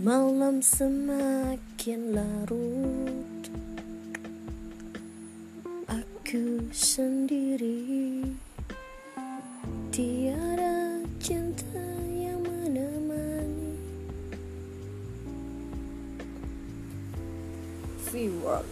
Malam semakin larut. Aku sendiri. Tiada cinta yang menemani. Free world.